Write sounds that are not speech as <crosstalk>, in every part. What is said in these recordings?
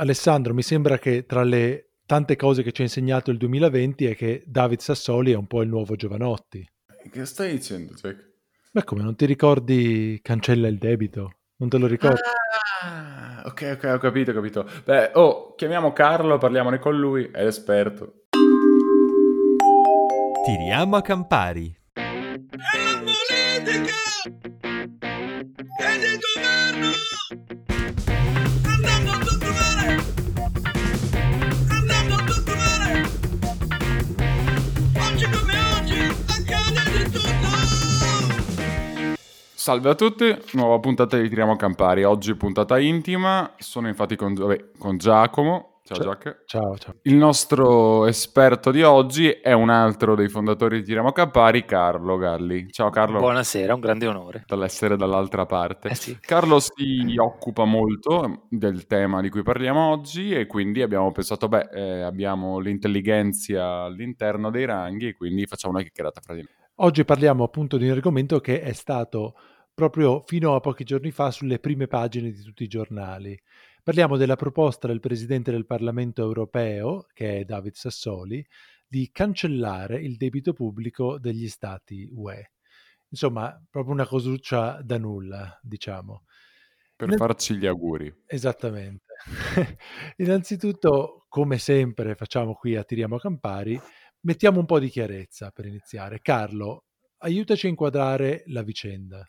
Alessandro, mi sembra che tra le tante cose che ci ha insegnato il 2020 è che David Sassoli è un po' il nuovo Giovanotti. Che stai dicendo, Jack? Ma come, non ti ricordi cancella il debito? Non te lo ricordi? Ah, ok, ok, ho capito, ho capito. Beh, oh, chiamiamo Carlo, parliamone con lui, è l'esperto. Tiriamo a Campari. È la politica! Salve a tutti, nuova puntata di Tiriamo a Campari. Oggi puntata intima, sono infatti con, vabbè, con Giacomo. Ciao, Ciao. Giac. Ciao, ciao. Il nostro esperto di oggi è un altro dei fondatori di Tiriamo a Campari, Carlo Galli. Ciao Carlo, Buonasera, un grande onore. dall'essere dall'altra parte. Eh sì. Carlo si occupa molto del tema di cui parliamo oggi e quindi abbiamo pensato, beh, eh, abbiamo l'intelligenza all'interno dei ranghi e quindi facciamo una chiacchierata fra di noi. Oggi parliamo appunto di un argomento che è stato proprio fino a pochi giorni fa sulle prime pagine di tutti i giornali. Parliamo della proposta del Presidente del Parlamento europeo, che è David Sassoli, di cancellare il debito pubblico degli Stati UE. Insomma, proprio una cosuccia da nulla, diciamo. Per Nel- farci gli auguri. Esattamente. <laughs> Innanzitutto, come sempre facciamo qui a Tiriamo Campari, mettiamo un po' di chiarezza per iniziare. Carlo, aiutaci a inquadrare la vicenda.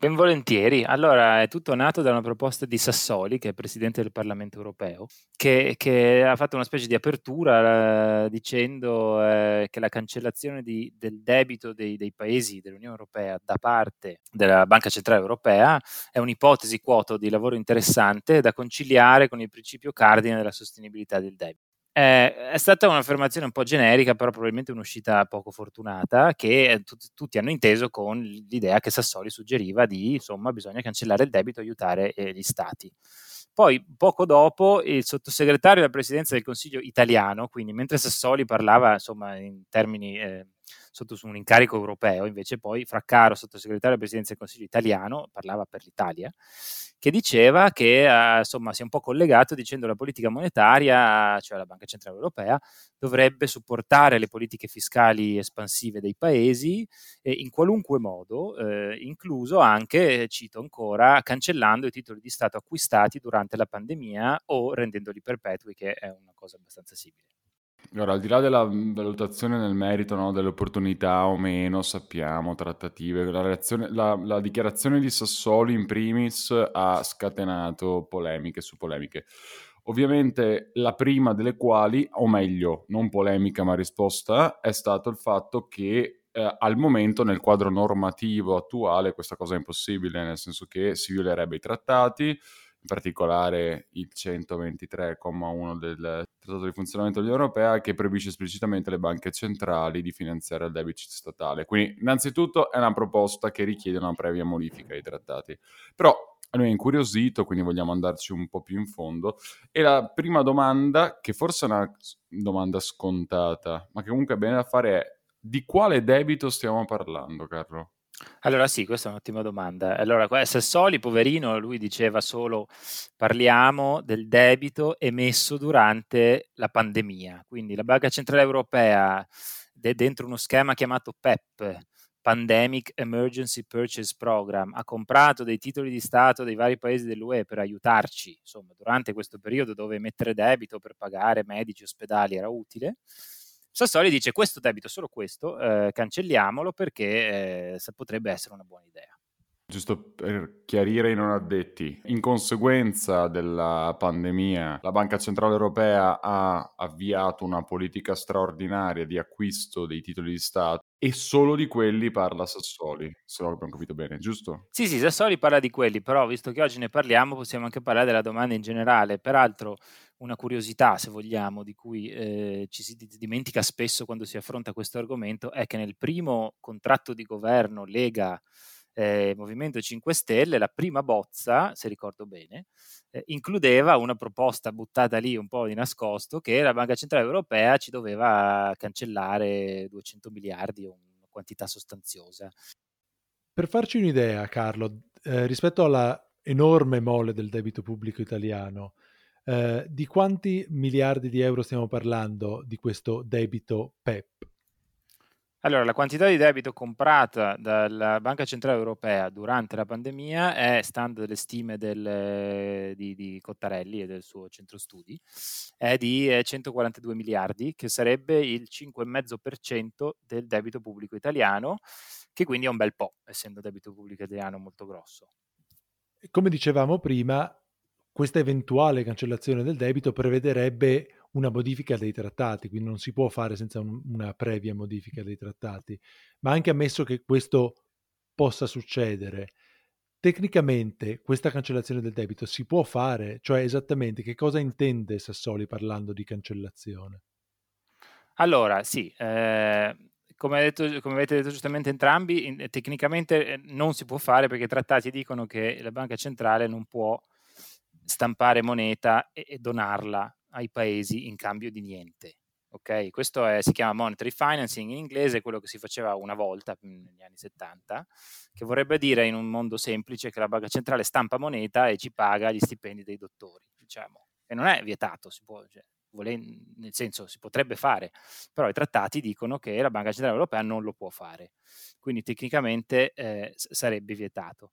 Ben volentieri. Allora, è tutto nato da una proposta di Sassoli, che è Presidente del Parlamento europeo, che, che ha fatto una specie di apertura eh, dicendo eh, che la cancellazione di- del debito dei, dei paesi dell'Unione Europea da parte della Banca Centrale Europea è un'ipotesi quoto di lavoro interessante da conciliare con il principio cardine della sostenibilità del debito. Eh, è stata un'affermazione un po' generica, però probabilmente un'uscita poco fortunata, che eh, tut- tutti hanno inteso con l'idea che Sassoli suggeriva di, insomma, bisogna cancellare il debito e aiutare eh, gli stati. Poi, poco dopo, il sottosegretario della presidenza del Consiglio italiano, quindi mentre Sassoli parlava, insomma, in termini eh, sotto su un incarico europeo, invece poi Fraccaro, sottosegretario della presidenza del Consiglio italiano, parlava per l'Italia, che diceva che eh, insomma si è un po' collegato dicendo la politica monetaria, cioè la Banca Centrale Europea, dovrebbe supportare le politiche fiscali espansive dei paesi eh, in qualunque modo, eh, incluso anche, cito ancora, cancellando i titoli di Stato acquistati durante la pandemia o rendendoli perpetui, che è una cosa abbastanza simile. Ora, al di là della valutazione nel merito no, delle opportunità o meno, sappiamo, trattative, la, reazione- la- la dichiarazione di Sassoli in primis ha scatenato polemiche su polemiche. Ovviamente la prima delle quali, o meglio, non polemica ma risposta, è stato il fatto che eh, al momento nel quadro normativo attuale questa cosa è impossibile, nel senso che si violerebbe i trattati, in particolare il 123,1 del Trattato di funzionamento dell'Unione Europea che proibisce esplicitamente alle banche centrali di finanziare il deficit statale. Quindi, innanzitutto, è una proposta che richiede una previa modifica ai trattati. Però a noi è incuriosito, quindi vogliamo andarci un po' più in fondo. E la prima domanda, che forse è una domanda scontata, ma che comunque è bene da fare, è di quale debito stiamo parlando, Carlo? Allora sì, questa è un'ottima domanda. Allora, Sassoli, poverino, lui diceva solo parliamo del debito emesso durante la pandemia. Quindi la Banca Centrale Europea, de- dentro uno schema chiamato PEP, Pandemic Emergency Purchase Program, ha comprato dei titoli di Stato dei vari paesi dell'UE per aiutarci, insomma, durante questo periodo dove emettere debito per pagare medici, ospedali era utile. Sassoli dice questo debito, solo questo, eh, cancelliamolo perché eh, potrebbe essere una buona idea. Giusto per chiarire i non addetti, in conseguenza della pandemia, la Banca Centrale Europea ha avviato una politica straordinaria di acquisto dei titoli di Stato e solo di quelli parla Sassoli, se lo abbiamo capito bene, giusto? Sì, sì, Sassoli parla di quelli, però visto che oggi ne parliamo possiamo anche parlare della domanda in generale. Peraltro una curiosità, se vogliamo, di cui eh, ci si di- dimentica spesso quando si affronta questo argomento, è che nel primo contratto di governo Lega eh, Movimento 5 Stelle, la prima bozza, se ricordo bene, eh, includeva una proposta buttata lì un po' di nascosto che la Banca Centrale Europea ci doveva cancellare 200 miliardi o una quantità sostanziosa. Per farci un'idea, Carlo, eh, rispetto alla enorme mole del debito pubblico italiano, Eh, di quanti miliardi di euro stiamo parlando di questo debito PEP? Allora, la quantità di debito comprata dalla Banca Centrale Europea durante la pandemia è, stando alle stime del, di, di, Cottarelli e del suo centro studi, è di 142 miliardi, che sarebbe il 5,5% del debito pubblico italiano, che quindi è un bel po', essendo debito pubblico italiano molto grosso. Come dicevamo prima, questa eventuale cancellazione del debito prevederebbe una modifica dei trattati, quindi non si può fare senza un, una previa modifica dei trattati, ma anche ammesso che questo possa succedere, tecnicamente questa cancellazione del debito si può fare, cioè esattamente che cosa intende Sassoli parlando di cancellazione? Allora, sì, eh, come, detto, come, avete detto giustamente entrambi, in, tecnicamente eh, non si può fare perché i trattati dicono che la banca centrale non può stampare moneta e, e donarla ai paesi in cambio di niente. Ok, questo è, si chiama monetary financing in inglese, quello che si faceva una volta mm, negli anni 70, che vorrebbe dire in un mondo semplice che la banca centrale stampa moneta e ci paga gli stipendi dei dottori, diciamo. E non è vietato, si può, cioè, vuole, nel senso si potrebbe fare, però i trattati dicono che la Banca Centrale Europea non lo può fare, quindi tecnicamente eh, sarebbe vietato.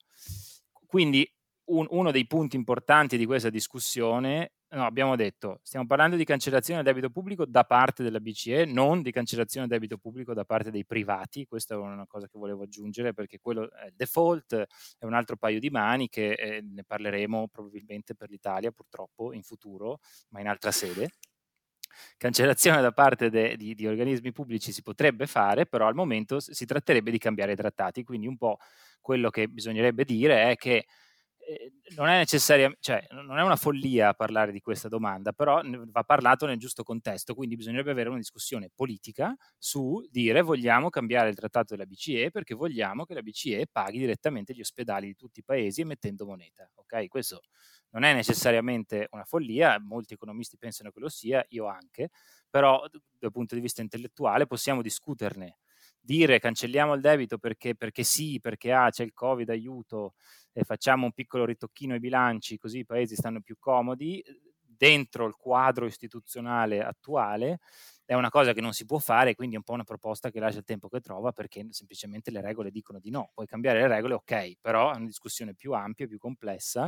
Quindi un, uno dei punti importanti di questa discussione no, abbiamo detto, stiamo parlando di cancellazione del debito pubblico da parte della BCE, non di cancellazione del debito pubblico da parte dei privati, questa è una cosa che volevo aggiungere perché quello è il default, è un altro paio di mani che eh, ne parleremo probabilmente per l'Italia purtroppo in futuro, ma in altra sede. Cancellazione da parte de, di, di organismi pubblici si potrebbe fare, però al momento si tratterebbe di cambiare i trattati, quindi un po' quello che bisognerebbe dire è che non è necessaria, cioè non è una follia parlare di questa domanda, però va parlato nel giusto contesto, quindi bisognerebbe avere una discussione politica su dire vogliamo cambiare il trattato della BCE perché vogliamo che la BCE paghi direttamente gli ospedali di tutti i paesi emettendo moneta, ok? Questo non è necessariamente una follia, molti economisti pensano che lo sia, io anche, però dal punto di vista intellettuale possiamo discuterne dire cancelliamo il debito perché, perché sì, perché ah, c'è il Covid, aiuto, e facciamo un piccolo ritocchino ai bilanci così i paesi stanno più comodi, dentro il quadro istituzionale attuale è una cosa che non si può fare, quindi è un po' una proposta che lascia il tempo che trova perché semplicemente le regole dicono di no. Puoi cambiare le regole, ok, però è una discussione più ampia, più complessa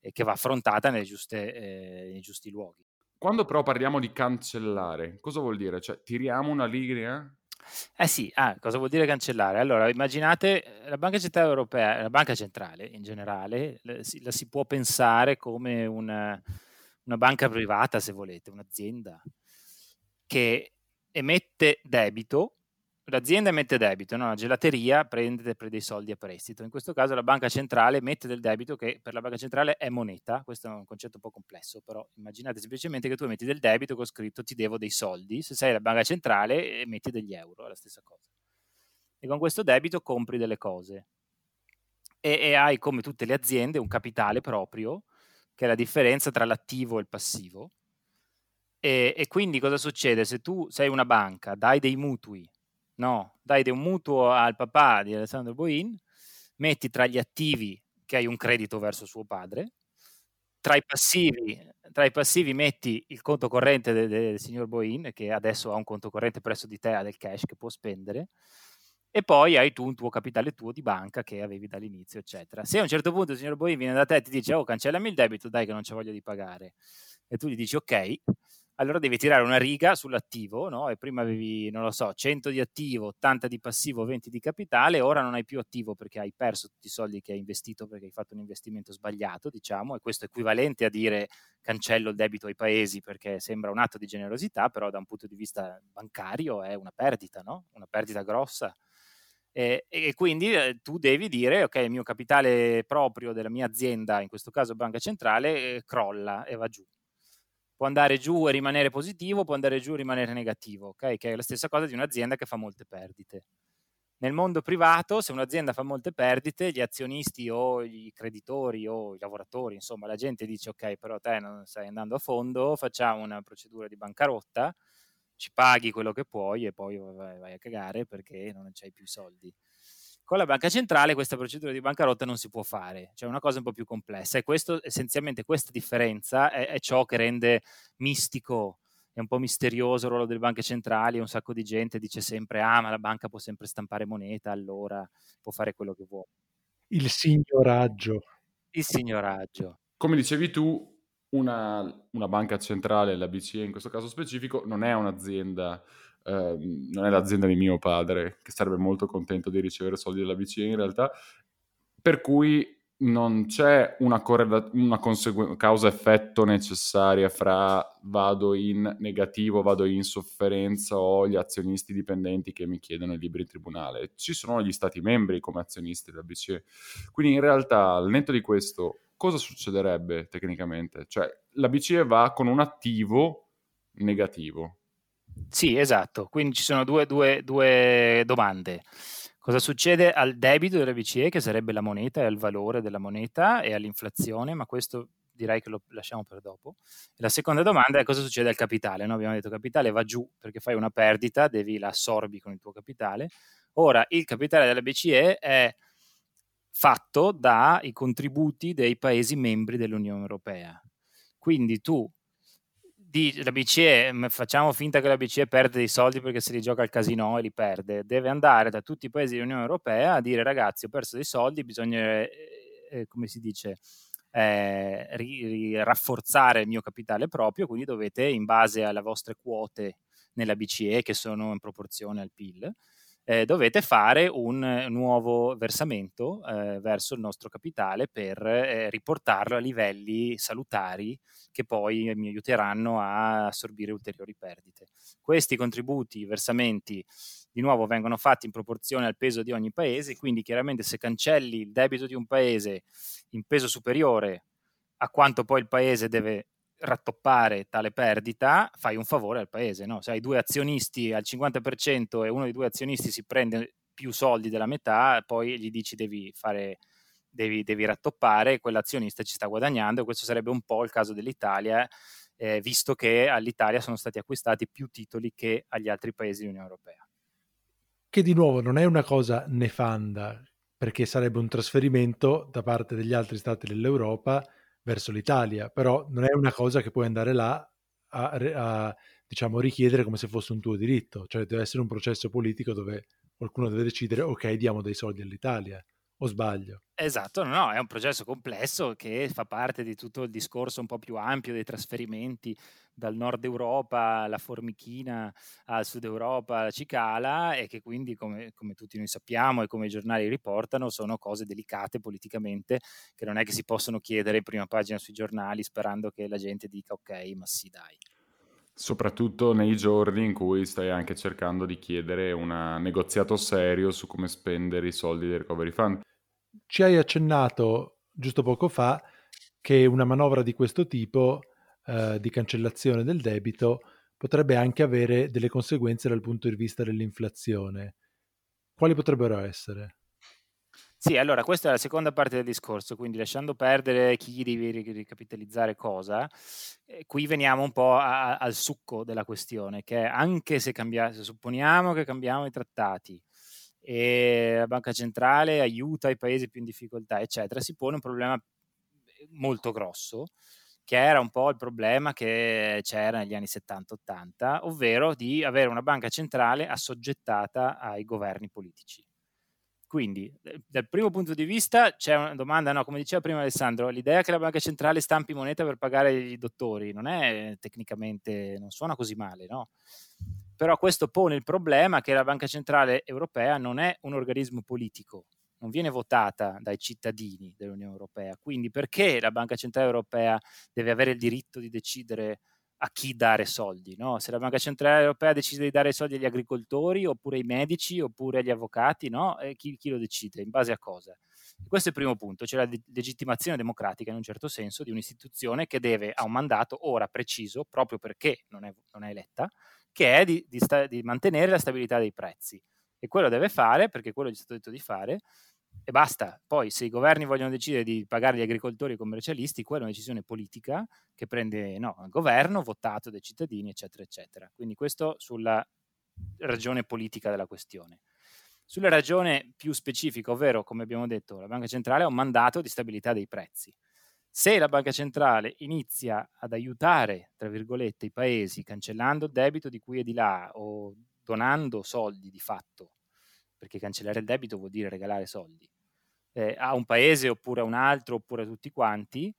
e che va affrontata giuste, eh, nei giusti luoghi. Quando però parliamo di cancellare, cosa vuol dire? Cioè, tiriamo una linea eh sì, ah, cosa vuol dire cancellare? Allora, immaginate eh, la Banca Centrale Europea, la Banca Centrale in generale, la si, la si può pensare come una, una banca privata, se volete, un'azienda che emette debito l'azienda emette debito, no? la gelateria prende, prende dei soldi a prestito. In questo caso la banca centrale emette del debito che per la banca centrale è moneta, questo è un concetto un po' complesso, però immaginate semplicemente che tu emetti del debito con scritto ti devo dei soldi, se sei la banca centrale emetti degli euro, è la stessa cosa. E con questo debito compri delle cose e, e hai come tutte le aziende un capitale proprio, che è la differenza tra l'attivo e il passivo. E, e quindi cosa succede? Se tu sei una banca, dai dei mutui No, dai un mutuo al papà di Alessandro Boin, metti tra gli attivi che hai un credito verso suo padre, tra i passivi, tra i passivi metti il conto corrente del, del signor Boin, che adesso ha un conto corrente presso di te, ha del cash che può spendere, e poi hai tu un tuo capitale tuo di banca che avevi dall'inizio, eccetera. Se a un certo punto il signor Boin viene da te e ti dice, oh, cancellami il debito, dai che non c'è voglia di pagare, e tu gli dici, ok, allora devi tirare una riga sull'attivo, no? E prima avevi, non lo so, 100 di attivo, 80 di passivo, 20 di capitale, ora non hai più attivo perché hai perso tutti i soldi che hai investito perché hai fatto un investimento sbagliato, diciamo, e questo è equivalente a dire cancello il debito ai paesi perché sembra un atto di generosità, però da un punto di vista bancario è una perdita, no? Una perdita grossa. E, e, quindi eh, tu devi dire, ok, il mio capitale proprio della mia azienda, in questo caso banca centrale, eh, crolla e va giù può andare giù e rimanere positivo, può andare giù e rimanere negativo, ok? Che è la stessa cosa di un'azienda che fa molte perdite. Nel mondo privato, se un'azienda fa molte perdite, gli azionisti o i creditori o i lavoratori, insomma, la gente dice ok, però te non stai andando a fondo, facciamo una procedura di bancarotta, ci paghi quello che puoi e poi vai, a cagare perché non c'hai più soldi. Con la banca centrale questa procedura di bancarotta non si può fare, cioè è una cosa un po' più complessa e questo, essenzialmente questa differenza è, è ciò che rende mistico è un po' misterioso il ruolo delle banche centrali, un sacco di gente dice sempre ah ma la banca può sempre stampare moneta, allora può fare quello che vuole. Il signoraggio. Il signoraggio. Come dicevi tu, una, una banca centrale, la BCE in questo caso specifico, non è un'azienda, eh, non è l'azienda di mio padre, che sarebbe molto contento di ricevere soldi dalla BCE in realtà, per cui non c'è una, correla- una consegu- causa-effetto necessaria fra vado in negativo, vado in sofferenza o gli azionisti dipendenti che mi chiedono i libri in tribunale. Ci sono gli stati membri come azionisti della BCE. Quindi in realtà, al netto di questo, cosa succederebbe tecnicamente? Cioè, la BCE va con un attivo negativo. Sì, esatto. Quindi ci sono due, due, due domande. Cosa succede al debito della BCE, che sarebbe la moneta e al valore della moneta e all'inflazione, ma questo direi che lo lasciamo per dopo. La seconda domanda è cosa succede al capitale. Noi abbiamo detto capitale va giù perché fai una perdita, devi la assorbi con il tuo capitale. Ora, il capitale della BCE è fatto dai contributi dei Paesi membri dell'Unione Europea. Quindi tu di, la BCE, facciamo finta che la BCE perde dei soldi perché se li gioca al casino e li perde, deve andare da tutti i paesi dell'Unione Europea a dire ragazzi ho perso dei soldi, bisogna, eh, eh, come si dice, eh, ri, ri, rafforzare il mio capitale proprio, quindi dovete in base alle vostre quote nella BCE che sono in proporzione al PIL, eh, dovete fare un nuovo versamento eh, verso il nostro capitale per eh, riportarlo a livelli salutari che poi mi aiuteranno a assorbire ulteriori perdite. Questi contributi, versamenti, di nuovo vengono fatti in proporzione al peso di ogni paese, quindi chiaramente se cancelli il debito di un paese in peso superiore a quanto poi il paese deve rattoppare tale perdita, fai un favore al paese. No? Se hai due azionisti al 50% e uno dei due azionisti si prende più soldi della metà, poi gli dici devi fare devi, devi rattoppare, quell'azionista ci sta guadagnando. Questo sarebbe un po' il caso dell'Italia, eh, visto che all'Italia sono stati acquistati più titoli che agli altri paesi dell'Unione Europea. Che di nuovo non è una cosa nefanda, perché sarebbe un trasferimento da parte degli altri stati dell'Europa verso l'Italia, però non è una cosa che puoi andare là a, a diciamo, richiedere come se fosse un tuo diritto, cioè deve essere un processo politico dove qualcuno deve decidere ok diamo dei soldi all'Italia o sbaglio? Esatto, no, no, è un processo complesso che fa parte di tutto il discorso un po' più ampio dei trasferimenti dal nord Europa alla Formichina al sud Europa alla Cicala e che quindi, come, come, tutti noi sappiamo e come i giornali riportano, sono cose delicate politicamente che non è che si possono chiedere in prima pagina sui giornali sperando che la gente dica ok, ma sì dai. Soprattutto nei giorni in cui stai anche cercando di chiedere un negoziato serio su come spendere i soldi del Recovery Fund. Ci hai accennato giusto poco fa che una manovra di questo tipo eh, di cancellazione del debito potrebbe anche avere delle conseguenze dal punto di vista dell'inflazione. Quali potrebbero essere? Sì, allora questa è la seconda parte del discorso, quindi lasciando perdere chi devi ricapitalizzare cosa, eh, qui veniamo un po' a, al succo della questione, che anche se, cambia, se supponiamo che cambiamo i trattati e la banca centrale aiuta i paesi più in difficoltà, eccetera, si pone un problema molto grosso, che era un po' il problema che c'era negli anni 70-80, ovvero di avere una banca centrale assoggettata ai governi politici. Quindi, dal primo punto di vista, c'è una domanda, no, come diceva prima Alessandro, l'idea che la banca centrale stampi moneta per pagare i dottori non è tecnicamente, non suona così male, no? Però questo pone il problema che la banca centrale europea non è un organismo politico, non viene votata dai cittadini dell'Unione Europea. Quindi perché la banca centrale europea deve avere il diritto di decidere a chi dare soldi. No? Se la Banca Centrale Europea decide di dare soldi agli agricoltori, oppure ai medici, oppure agli avvocati, no? Chi, chi, lo decide? In base a cosa? Questo è il primo punto, c'è la legittimazione democratica in un certo senso di un'istituzione che deve, ha un mandato ora preciso, proprio perché non è, non è eletta, che è di, di, sta, di mantenere la stabilità dei prezzi. E quello deve fare, perché quello gli è stato detto di fare, e basta. Poi se i governi vogliono decidere di pagare gli agricoltori e i commercialisti, quella è una decisione politica che prende no, il governo, votato dai cittadini, eccetera, eccetera. Quindi questo sulla ragione politica della questione. sulla ragione più specifica, ovvero, come abbiamo detto, la banca centrale ha un mandato di stabilità dei prezzi. Se la banca centrale inizia ad aiutare, tra virgolette, i paesi cancellando il debito di qui e di là o donando soldi di fatto, perché cancellare il debito vuol dire regalare soldi, eh, a un paese oppure a un altro oppure a tutti quanti,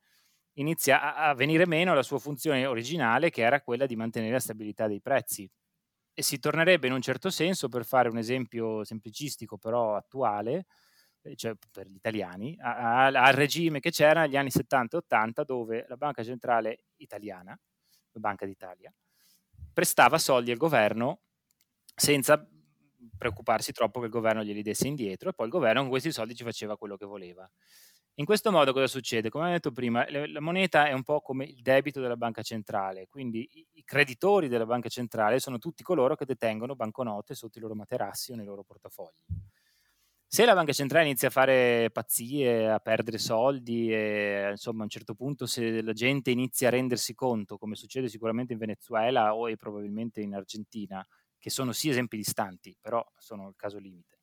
inizia a, a venire meno la sua funzione originale che era quella di mantenere la stabilità dei prezzi. E si tornerebbe in un certo senso, per fare un esempio semplicistico però attuale, eh, cioè per gli italiani, al regime che c'era negli anni 70 e 80 dove la banca centrale italiana, la Banca d'Italia, prestava soldi al governo senza preoccuparsi troppo che il governo glieli desse indietro e poi il governo con questi soldi ci faceva quello che voleva. In questo modo cosa succede? Come ho detto prima, la moneta è un po' come il debito della banca centrale, quindi i creditori della banca centrale sono tutti coloro che detengono banconote sotto i loro materassi o nei loro portafogli. Se la banca centrale inizia a fare pazzie, a perdere soldi e insomma a un certo punto se la gente inizia a rendersi conto, come succede sicuramente in Venezuela o probabilmente in Argentina, che sono sì esempi distanti, però sono il caso limite.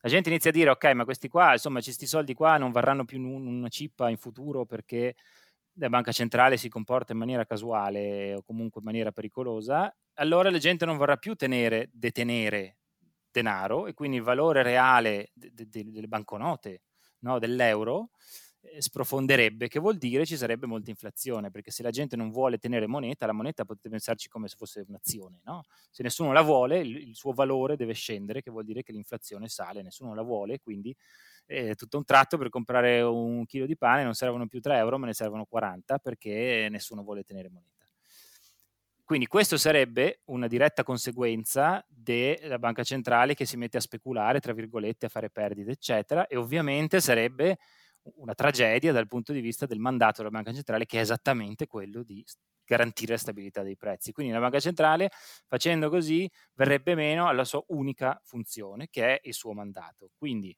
La gente inizia a dire, ok, ma questi qua, insomma, questi soldi qua non varranno più una cippa in futuro perché la banca centrale si comporta in maniera casuale o comunque in maniera pericolosa, allora la gente non vorrà più tenere, detenere denaro e quindi il valore reale de- de- delle banconote, no, dell'euro, sprofonderebbe, che vuol dire ci sarebbe molta inflazione, perché se la gente non vuole tenere moneta, la moneta potete pensarci come se fosse un'azione, no? Se nessuno la vuole, il, il, suo valore deve scendere, che vuol dire che l'inflazione sale, nessuno la vuole, quindi eh, tutto un tratto per comprare un chilo di pane non servono più 3 euro, ma ne servono 40 perché nessuno vuole tenere moneta. Quindi questo sarebbe una diretta conseguenza della banca centrale che si mette a speculare, tra virgolette, a fare perdite, eccetera, e ovviamente sarebbe una tragedia dal punto di vista del mandato della banca centrale che è esattamente quello di garantire la stabilità dei prezzi. Quindi la banca centrale facendo così verrebbe meno alla sua unica funzione che è il suo mandato. Quindi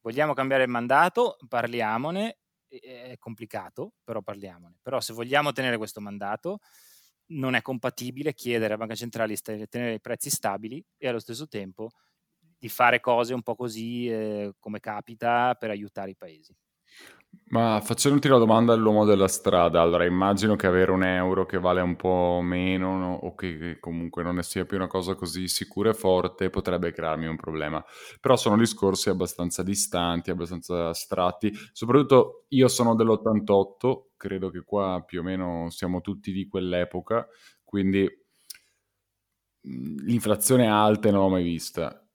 vogliamo cambiare il mandato, parliamone, è complicato, però parliamone. Però se vogliamo tenere questo mandato non è compatibile chiedere alla banca centrale di tenere i prezzi stabili e allo stesso tempo di fare cose un po' così eh, come capita per aiutare i paesi. Ma facendoti la domanda all'uomo della strada, allora immagino che avere un euro che vale un po' meno no, o che, comunque non ne sia più una cosa così sicura e forte potrebbe crearmi un problema. Però sono discorsi abbastanza distanti, abbastanza astratti. Soprattutto io sono dell'88, credo che qua più o meno siamo tutti di quell'epoca, quindi l'inflazione alta non l'ho mai vista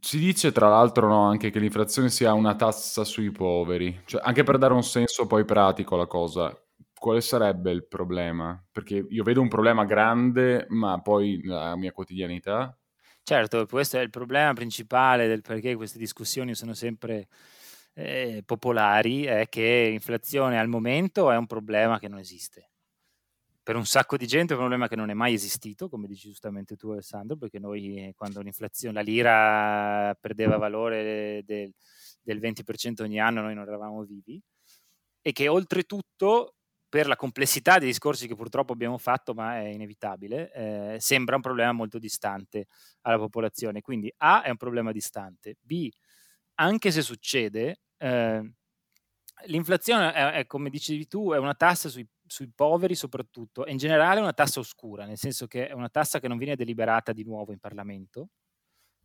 si dice tra l'altro no, anche che l'inflazione sia una tassa sui poveri, cioè, anche per dare un senso poi pratico alla cosa, quale sarebbe il problema? Perché io vedo un problema grande, ma poi la mia quotidianità... Certo, questo è il problema principale del perché queste discussioni sono sempre eh, popolari, è che l'inflazione al momento è un problema che non esiste per un sacco di gente è un problema che non è mai esistito, come dici giustamente tu Alessandro, perché noi quando l'inflazione, la lira perdeva valore del, del 20% ogni anno, noi non eravamo vivi, e che oltretutto per la complessità dei discorsi che purtroppo abbiamo fatto, ma è inevitabile, eh, sembra un problema molto distante alla popolazione. Quindi A è un problema distante, B, anche se succede, eh, l'inflazione è, è, come dicevi tu, è una tassa sui sui poveri soprattutto, e in generale è una tassa oscura, nel senso che è una tassa che non viene deliberata di nuovo in Parlamento,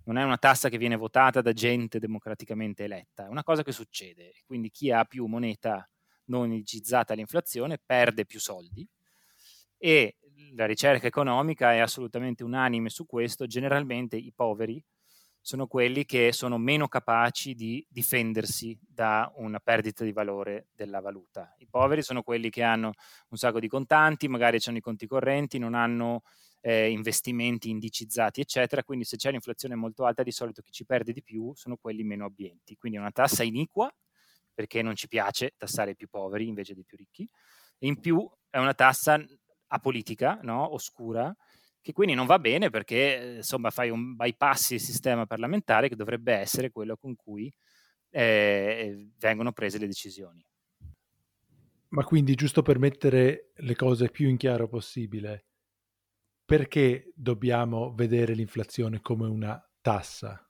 non è una tassa che viene votata da gente democraticamente eletta, è una cosa che succede. Quindi chi ha più moneta non indicizzata all'inflazione perde più soldi e la ricerca economica è assolutamente unanime su questo, generalmente i poveri sono quelli che sono meno capaci di difendersi da una perdita di valore della valuta. I poveri sono quelli che hanno un sacco di contanti, magari hanno i conti correnti, non hanno eh, investimenti indicizzati, eccetera. Quindi se c'è l'inflazione molto alta, di solito chi ci perde di più sono quelli meno abbienti. Quindi è una tassa iniqua, perché non ci piace tassare i più poveri invece dei più ricchi, in più è una tassa apolitica, no? oscura, che quindi non va bene perché insomma fai un bypass il sistema parlamentare che dovrebbe essere quello con cui eh, vengono prese le decisioni. Ma quindi giusto per mettere le cose più in chiaro possibile, perché dobbiamo vedere l'inflazione come una tassa?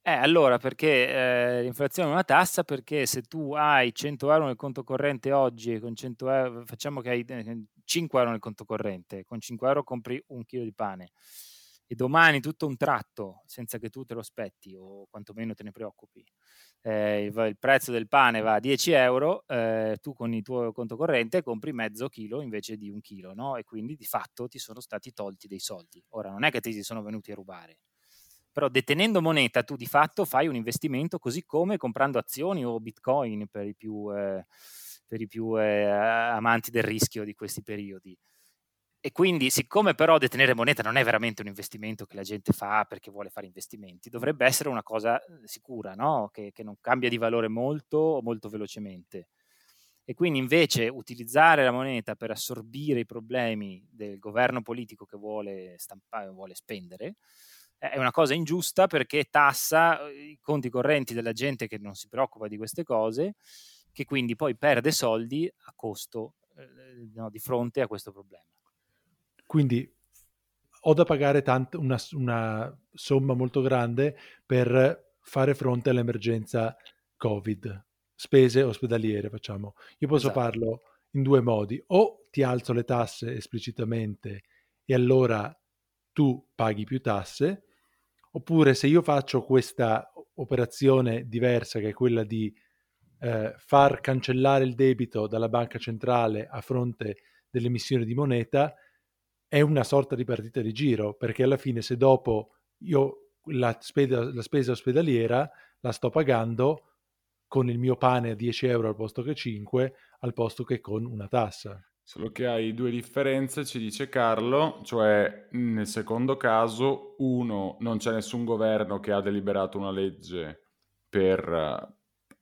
Eh, allora, perché eh, l'inflazione è una tassa? Perché se tu hai 100 euro nel conto corrente oggi con 100 euro, facciamo che hai eh, 5 euro nel conto corrente, con 5 euro compri un chilo di pane e domani tutto un tratto, senza che tu te lo aspetti o quantomeno te ne preoccupi, eh, il, il, prezzo del pane va a 10 euro, eh, tu con il tuo conto corrente compri mezzo chilo invece di un chilo, no? E quindi di fatto ti sono stati tolti dei soldi. Ora non è che ti sono venuti a rubare, però detenendo moneta tu di fatto fai un investimento così come comprando azioni o bitcoin per i più, eh, per i più eh, amanti del rischio di questi periodi. E quindi, siccome però detenere moneta non è veramente un investimento che la gente fa perché vuole fare investimenti, dovrebbe essere una cosa eh, sicura, no? che, che non cambia di valore molto o molto velocemente. E quindi invece utilizzare la moneta per assorbire i problemi del governo politico che vuole, stampare, vuole spendere, è una cosa ingiusta perché tassa uhm, i conti correnti della gente che non si preoccupa di queste cose, che quindi poi perde soldi a costo eh, no, di fronte a questo problema. Quindi ho da pagare tant- una, una, somma molto grande per fare fronte all'emergenza Covid, spese ospedaliere facciamo. Io posso esatto. farlo in due modi, o ti alzo le tasse esplicitamente e allora tu paghi più tasse, Oppure se io faccio questa operazione diversa, che è quella di eh, far cancellare il debito dalla banca centrale a fronte dell'emissione di moneta, è una sorta di partita di giro, perché alla fine se dopo io la spesa, la spesa ospedaliera la sto pagando con il mio pane a 10 euro al posto che 5, al posto che con una tassa. Solo che hai due differenze, ci dice Carlo, cioè nel secondo caso, uno, non c'è nessun governo che ha deliberato una legge per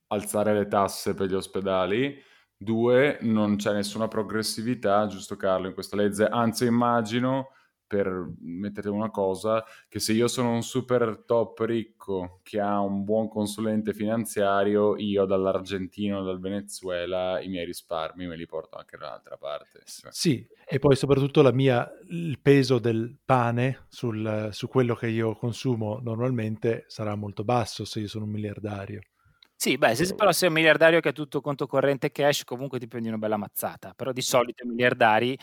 alzare le tasse per gli ospedali, due, non c'è nessuna progressività, giusto Carlo, in questa legge, anzi immagino per mettere una cosa, che se io sono un super top ricco che ha un buon consulente finanziario, io dall'Argentina dal Venezuela i miei risparmi me li porto anche dall'altra parte. Sì, e poi soprattutto mia, il peso del pane sul, su quello che io consumo normalmente sarà molto basso se io sono un miliardario. Sì, beh, se però sei un miliardario che ha tutto conto corrente cash, comunque ti prendi una bella mazzata. Però di solito i miliardari eh,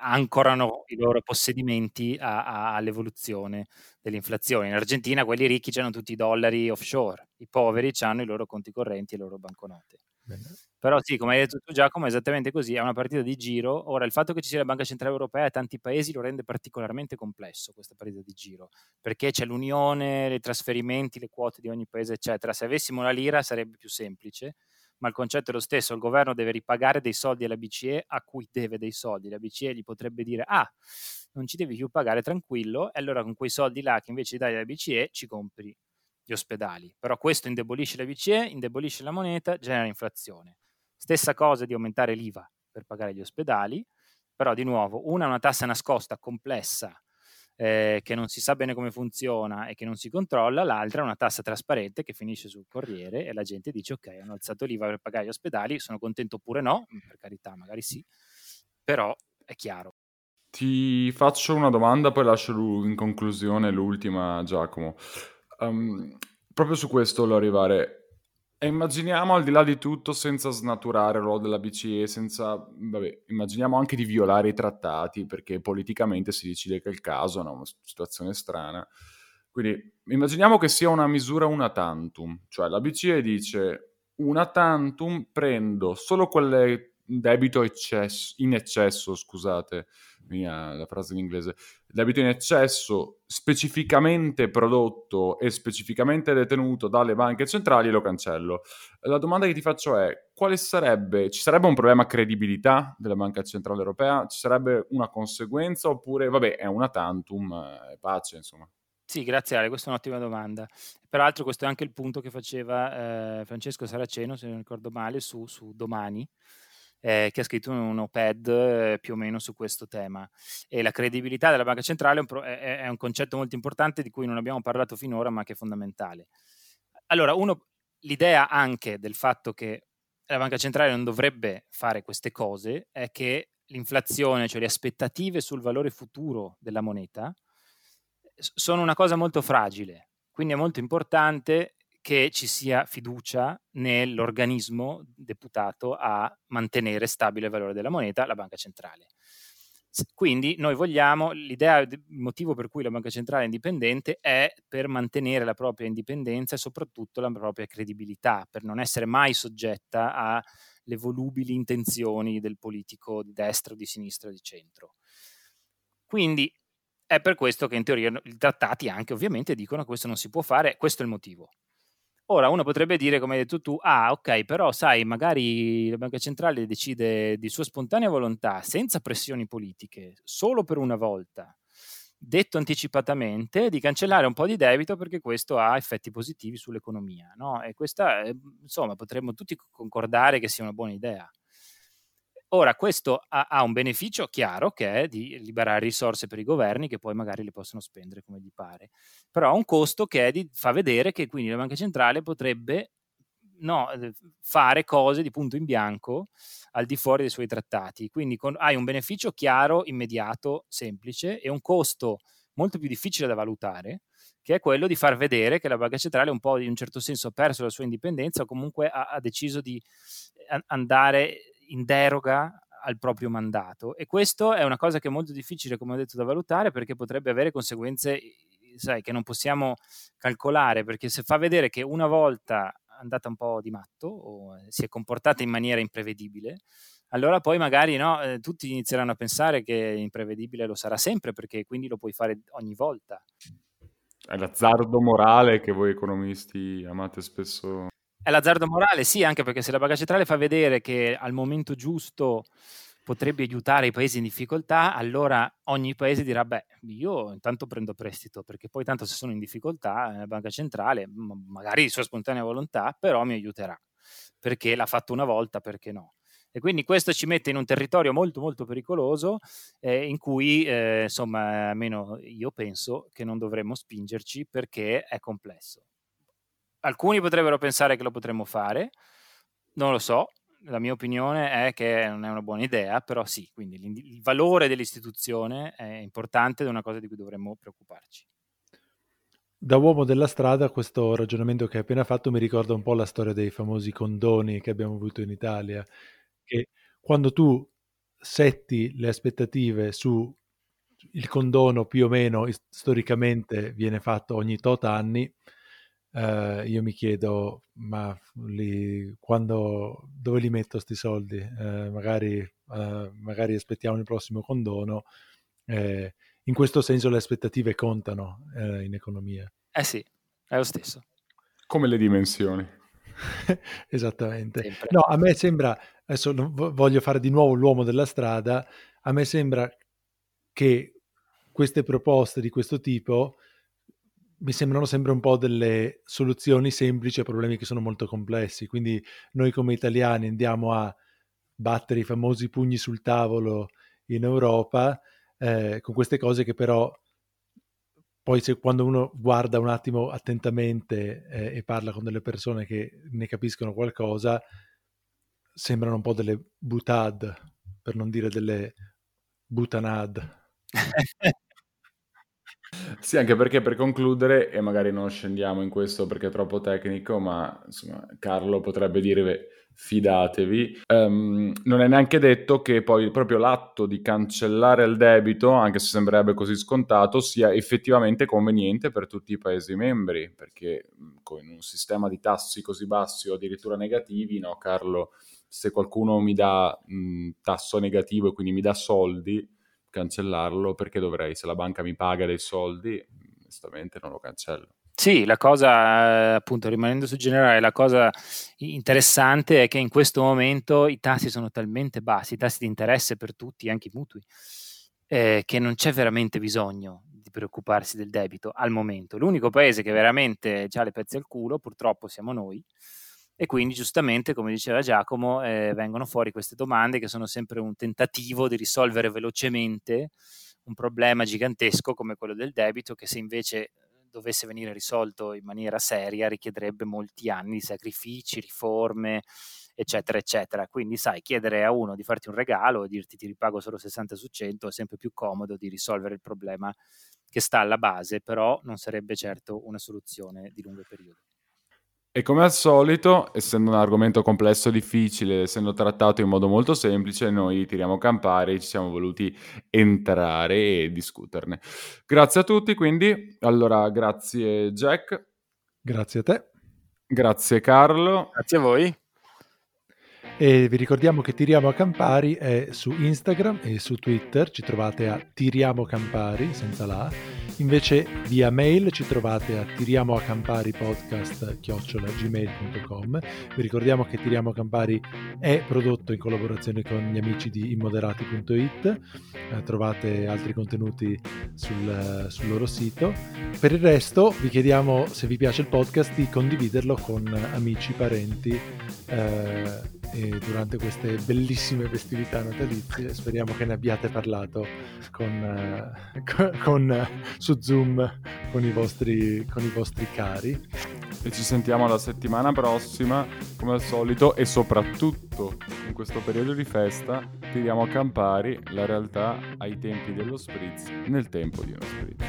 ancorano i loro possedimenti a, a, all'evoluzione dell'inflazione. In Argentina quelli ricchi hanno tutti i dollari offshore, i poveri hanno i loro conti correnti e le loro banconote. Bene. Però sì, come hai detto tu Giacomo, è esattamente così, è una partita di giro. Ora, il fatto che ci sia la Banca Centrale Europea a tanti paesi lo rende particolarmente complesso questa partita di giro, perché c'è l'unione, i trasferimenti, le quote di ogni paese, eccetera. Se avessimo la lira sarebbe più semplice, ma il concetto è lo stesso, il governo deve ripagare dei soldi alla BCE a cui deve dei soldi. La BCE gli potrebbe dire, ah, non ci devi più pagare tranquillo, e allora con quei soldi là che invece dai alla BCE ci compri gli ospedali. Però questo indebolisce la BCE, indebolisce la moneta, genera inflazione. Stessa cosa di aumentare l'IVA per pagare gli ospedali, però di nuovo una è una tassa nascosta, complessa, eh, che non si sa bene come funziona e che non si controlla, l'altra è una tassa trasparente che finisce sul Corriere e la gente dice ok, hanno alzato l'IVA per pagare gli ospedali, sono contento oppure no, per carità, magari sì, però è chiaro. Ti faccio una domanda, poi lascio in conclusione l'ultima, Giacomo. Um, proprio su questo volevo arrivare. E immaginiamo al di là di tutto, senza snaturare il ruolo della BCE, senza, vabbè, immaginiamo anche di violare i trattati, perché politicamente si decide che è il caso, no? una situazione strana. Quindi immaginiamo che sia una misura una tantum, cioè la BCE dice una tantum prendo solo quelle debito eccesso, in eccesso, scusate, mia, la frase in inglese, debito in eccesso specificamente prodotto e specificamente detenuto dalle banche centrali lo cancello. La domanda che ti faccio è, quale sarebbe, ci sarebbe un problema credibilità della Banca Centrale Europea? Ci sarebbe una conseguenza oppure, vabbè, è una tantum, è eh, pace, insomma? Sì, grazie Ale, questa è un'ottima domanda. Peraltro questo è anche il punto che faceva eh, Francesco Saraceno, se non ricordo male, su, su Domani, eh, che ha scritto un op-ed eh, più o meno su questo tema. E la credibilità della banca centrale è un, pro- è, è un, concetto molto importante di cui non abbiamo parlato finora, ma che è fondamentale. Allora, uno, l'idea anche del fatto che la banca centrale non dovrebbe fare queste cose è che l'inflazione, cioè le aspettative sul valore futuro della moneta, sono una cosa molto fragile Quindi è molto importante che ci sia fiducia nell'organismo deputato a mantenere stabile il valore della moneta, la banca centrale. Quindi noi vogliamo, l'idea, il motivo per cui la banca centrale è indipendente è per mantenere la propria indipendenza e soprattutto la propria credibilità, per non essere mai soggetta alle volubili intenzioni del politico di destra di sinistra o di centro. Quindi è per questo che in teoria i trattati anche ovviamente dicono che questo non si può fare, questo è il motivo. Ora uno potrebbe dire, come hai detto tu, ah ok, però sai, magari la banca centrale decide di sua spontanea volontà, senza pressioni politiche, solo per una volta, detto anticipatamente, di cancellare un po' di debito perché questo ha effetti positivi sull'economia. No? E questa, eh, insomma, potremmo tutti concordare che sia una buona idea. Ora, questo ha, ha, un beneficio chiaro che è di liberare risorse per i governi che poi magari le possono spendere come gli pare, però ha un costo che è di fa vedere che quindi la banca centrale potrebbe no, eh, fare cose di punto in bianco al di fuori dei suoi trattati. Quindi con, hai un beneficio chiaro, immediato, semplice e un costo molto più difficile da valutare, che è quello di far vedere che la banca centrale un po' in un certo senso ha perso la sua indipendenza o comunque ha, ha deciso di eh, andare in deroga al proprio mandato e questo è una cosa che è molto difficile, come ho detto, da valutare perché potrebbe avere conseguenze sai, che non possiamo calcolare, perché se fa vedere che una volta è andata un po' di matto o si è comportata in maniera imprevedibile, allora poi magari no, eh, tutti inizieranno a pensare che imprevedibile lo sarà sempre perché quindi lo puoi fare ogni volta. È l'azzardo morale che voi economisti amate spesso è l'azzardo morale, sì, anche perché se la banca centrale fa vedere che al momento giusto potrebbe aiutare i paesi in difficoltà, allora ogni paese dirà, beh, io intanto prendo prestito, perché poi tanto se sono in difficoltà, la banca centrale, magari di sua spontanea volontà, però mi aiuterà, perché l'ha fatto una volta, perché no? E quindi questo ci mette in un territorio molto molto pericoloso eh, in cui, eh, insomma, almeno io penso che non dovremmo spingerci perché è complesso. Alcuni potrebbero pensare che lo potremmo fare, non lo so, la mia opinione è che non è una buona idea, però sì, quindi il valore dell'istituzione è importante ed è una cosa di cui dovremmo preoccuparci. Da uomo della strada, questo ragionamento che hai appena fatto mi ricorda un po' la storia dei famosi condoni che abbiamo avuto in Italia, che quando tu setti le aspettative su il condono più o meno storicamente viene fatto ogni tot anni, eh, io mi chiedo, ma li, quando, dove li metto questi soldi? Eh, magari, eh, magari, aspettiamo il prossimo condono. Eh, in questo senso le aspettative contano eh, in economia. Eh sì, è lo stesso. Come le dimensioni. <laughs> Esattamente. Sempre. No, a me sembra, adesso voglio fare di nuovo l'uomo della strada, a me sembra che queste proposte di questo tipo mi sembrano sempre un po' delle soluzioni semplici a problemi che sono molto complessi. Quindi noi come italiani andiamo a battere i famosi pugni sul tavolo in Europa eh, con queste cose che però poi se, quando uno guarda un attimo attentamente eh, e parla con delle persone che ne capiscono qualcosa, sembrano un po' delle butad, per non dire delle butanad. <laughs> Sì, anche perché per concludere, e magari non scendiamo in questo perché è troppo tecnico, ma insomma, Carlo potrebbe dire fidatevi, um, non è neanche detto che poi proprio l'atto di cancellare il debito, anche se sembrerebbe così scontato, sia effettivamente conveniente per tutti i Paesi membri, perché con un sistema di tassi così bassi o addirittura negativi, no Carlo, se qualcuno mi dà un tasso negativo e quindi mi dà soldi, cancellarlo perché dovrei, se la banca mi paga dei soldi, onestamente non lo cancello. Sì, la cosa, appunto, rimanendo su generale, la cosa interessante è che in questo momento i tassi sono talmente bassi, i tassi di interesse per tutti, anche i mutui, eh, che non c'è veramente bisogno di preoccuparsi del debito al momento. L'unico paese che veramente ha le pezze al culo, purtroppo, siamo noi e quindi giustamente, come diceva Giacomo, eh, vengono fuori queste domande che sono sempre un tentativo di risolvere velocemente un problema gigantesco come quello del debito che se invece dovesse venire risolto in maniera seria richiederebbe molti anni di sacrifici, riforme, eccetera, eccetera. Quindi, sai, chiedere a uno di farti un regalo e dirti ti ripago solo 60 su 100 è sempre più comodo di risolvere il problema che sta alla base, però non sarebbe certo una soluzione di lungo periodo. E come al solito, essendo un argomento complesso e difficile, essendo trattato in modo molto semplice, noi tiriamo campari e ci siamo voluti entrare e discuterne. Grazie a tutti, quindi. Allora, grazie Jack, Grazie a te. grazie Carlo. Grazie a voi. E vi ricordiamo che Tiriamo a Campari è su Instagram e su Twitter, ci trovate a Tiriamo Campari senza la. Invece via mail ci trovate a tiriamoacamparipodcast@gmail.com. Vi ricordiamo che Tiriamo a Campari è prodotto in collaborazione con gli amici di immoderati.it. Eh, trovate altri contenuti sul, sul loro sito. Per il resto vi chiediamo se vi piace il podcast di condividerlo con amici, parenti eh, durante queste bellissime festività natalizie. Speriamo che ne abbiate parlato con, eh, con- <laughs> con- su Zoom con i, vostri, con i vostri cari. E ci sentiamo la settimana prossima, come al solito, e soprattutto in questo periodo di festa tiriamo a campari la realtà ai tempi dello spritz, nel tempo di uno spritz.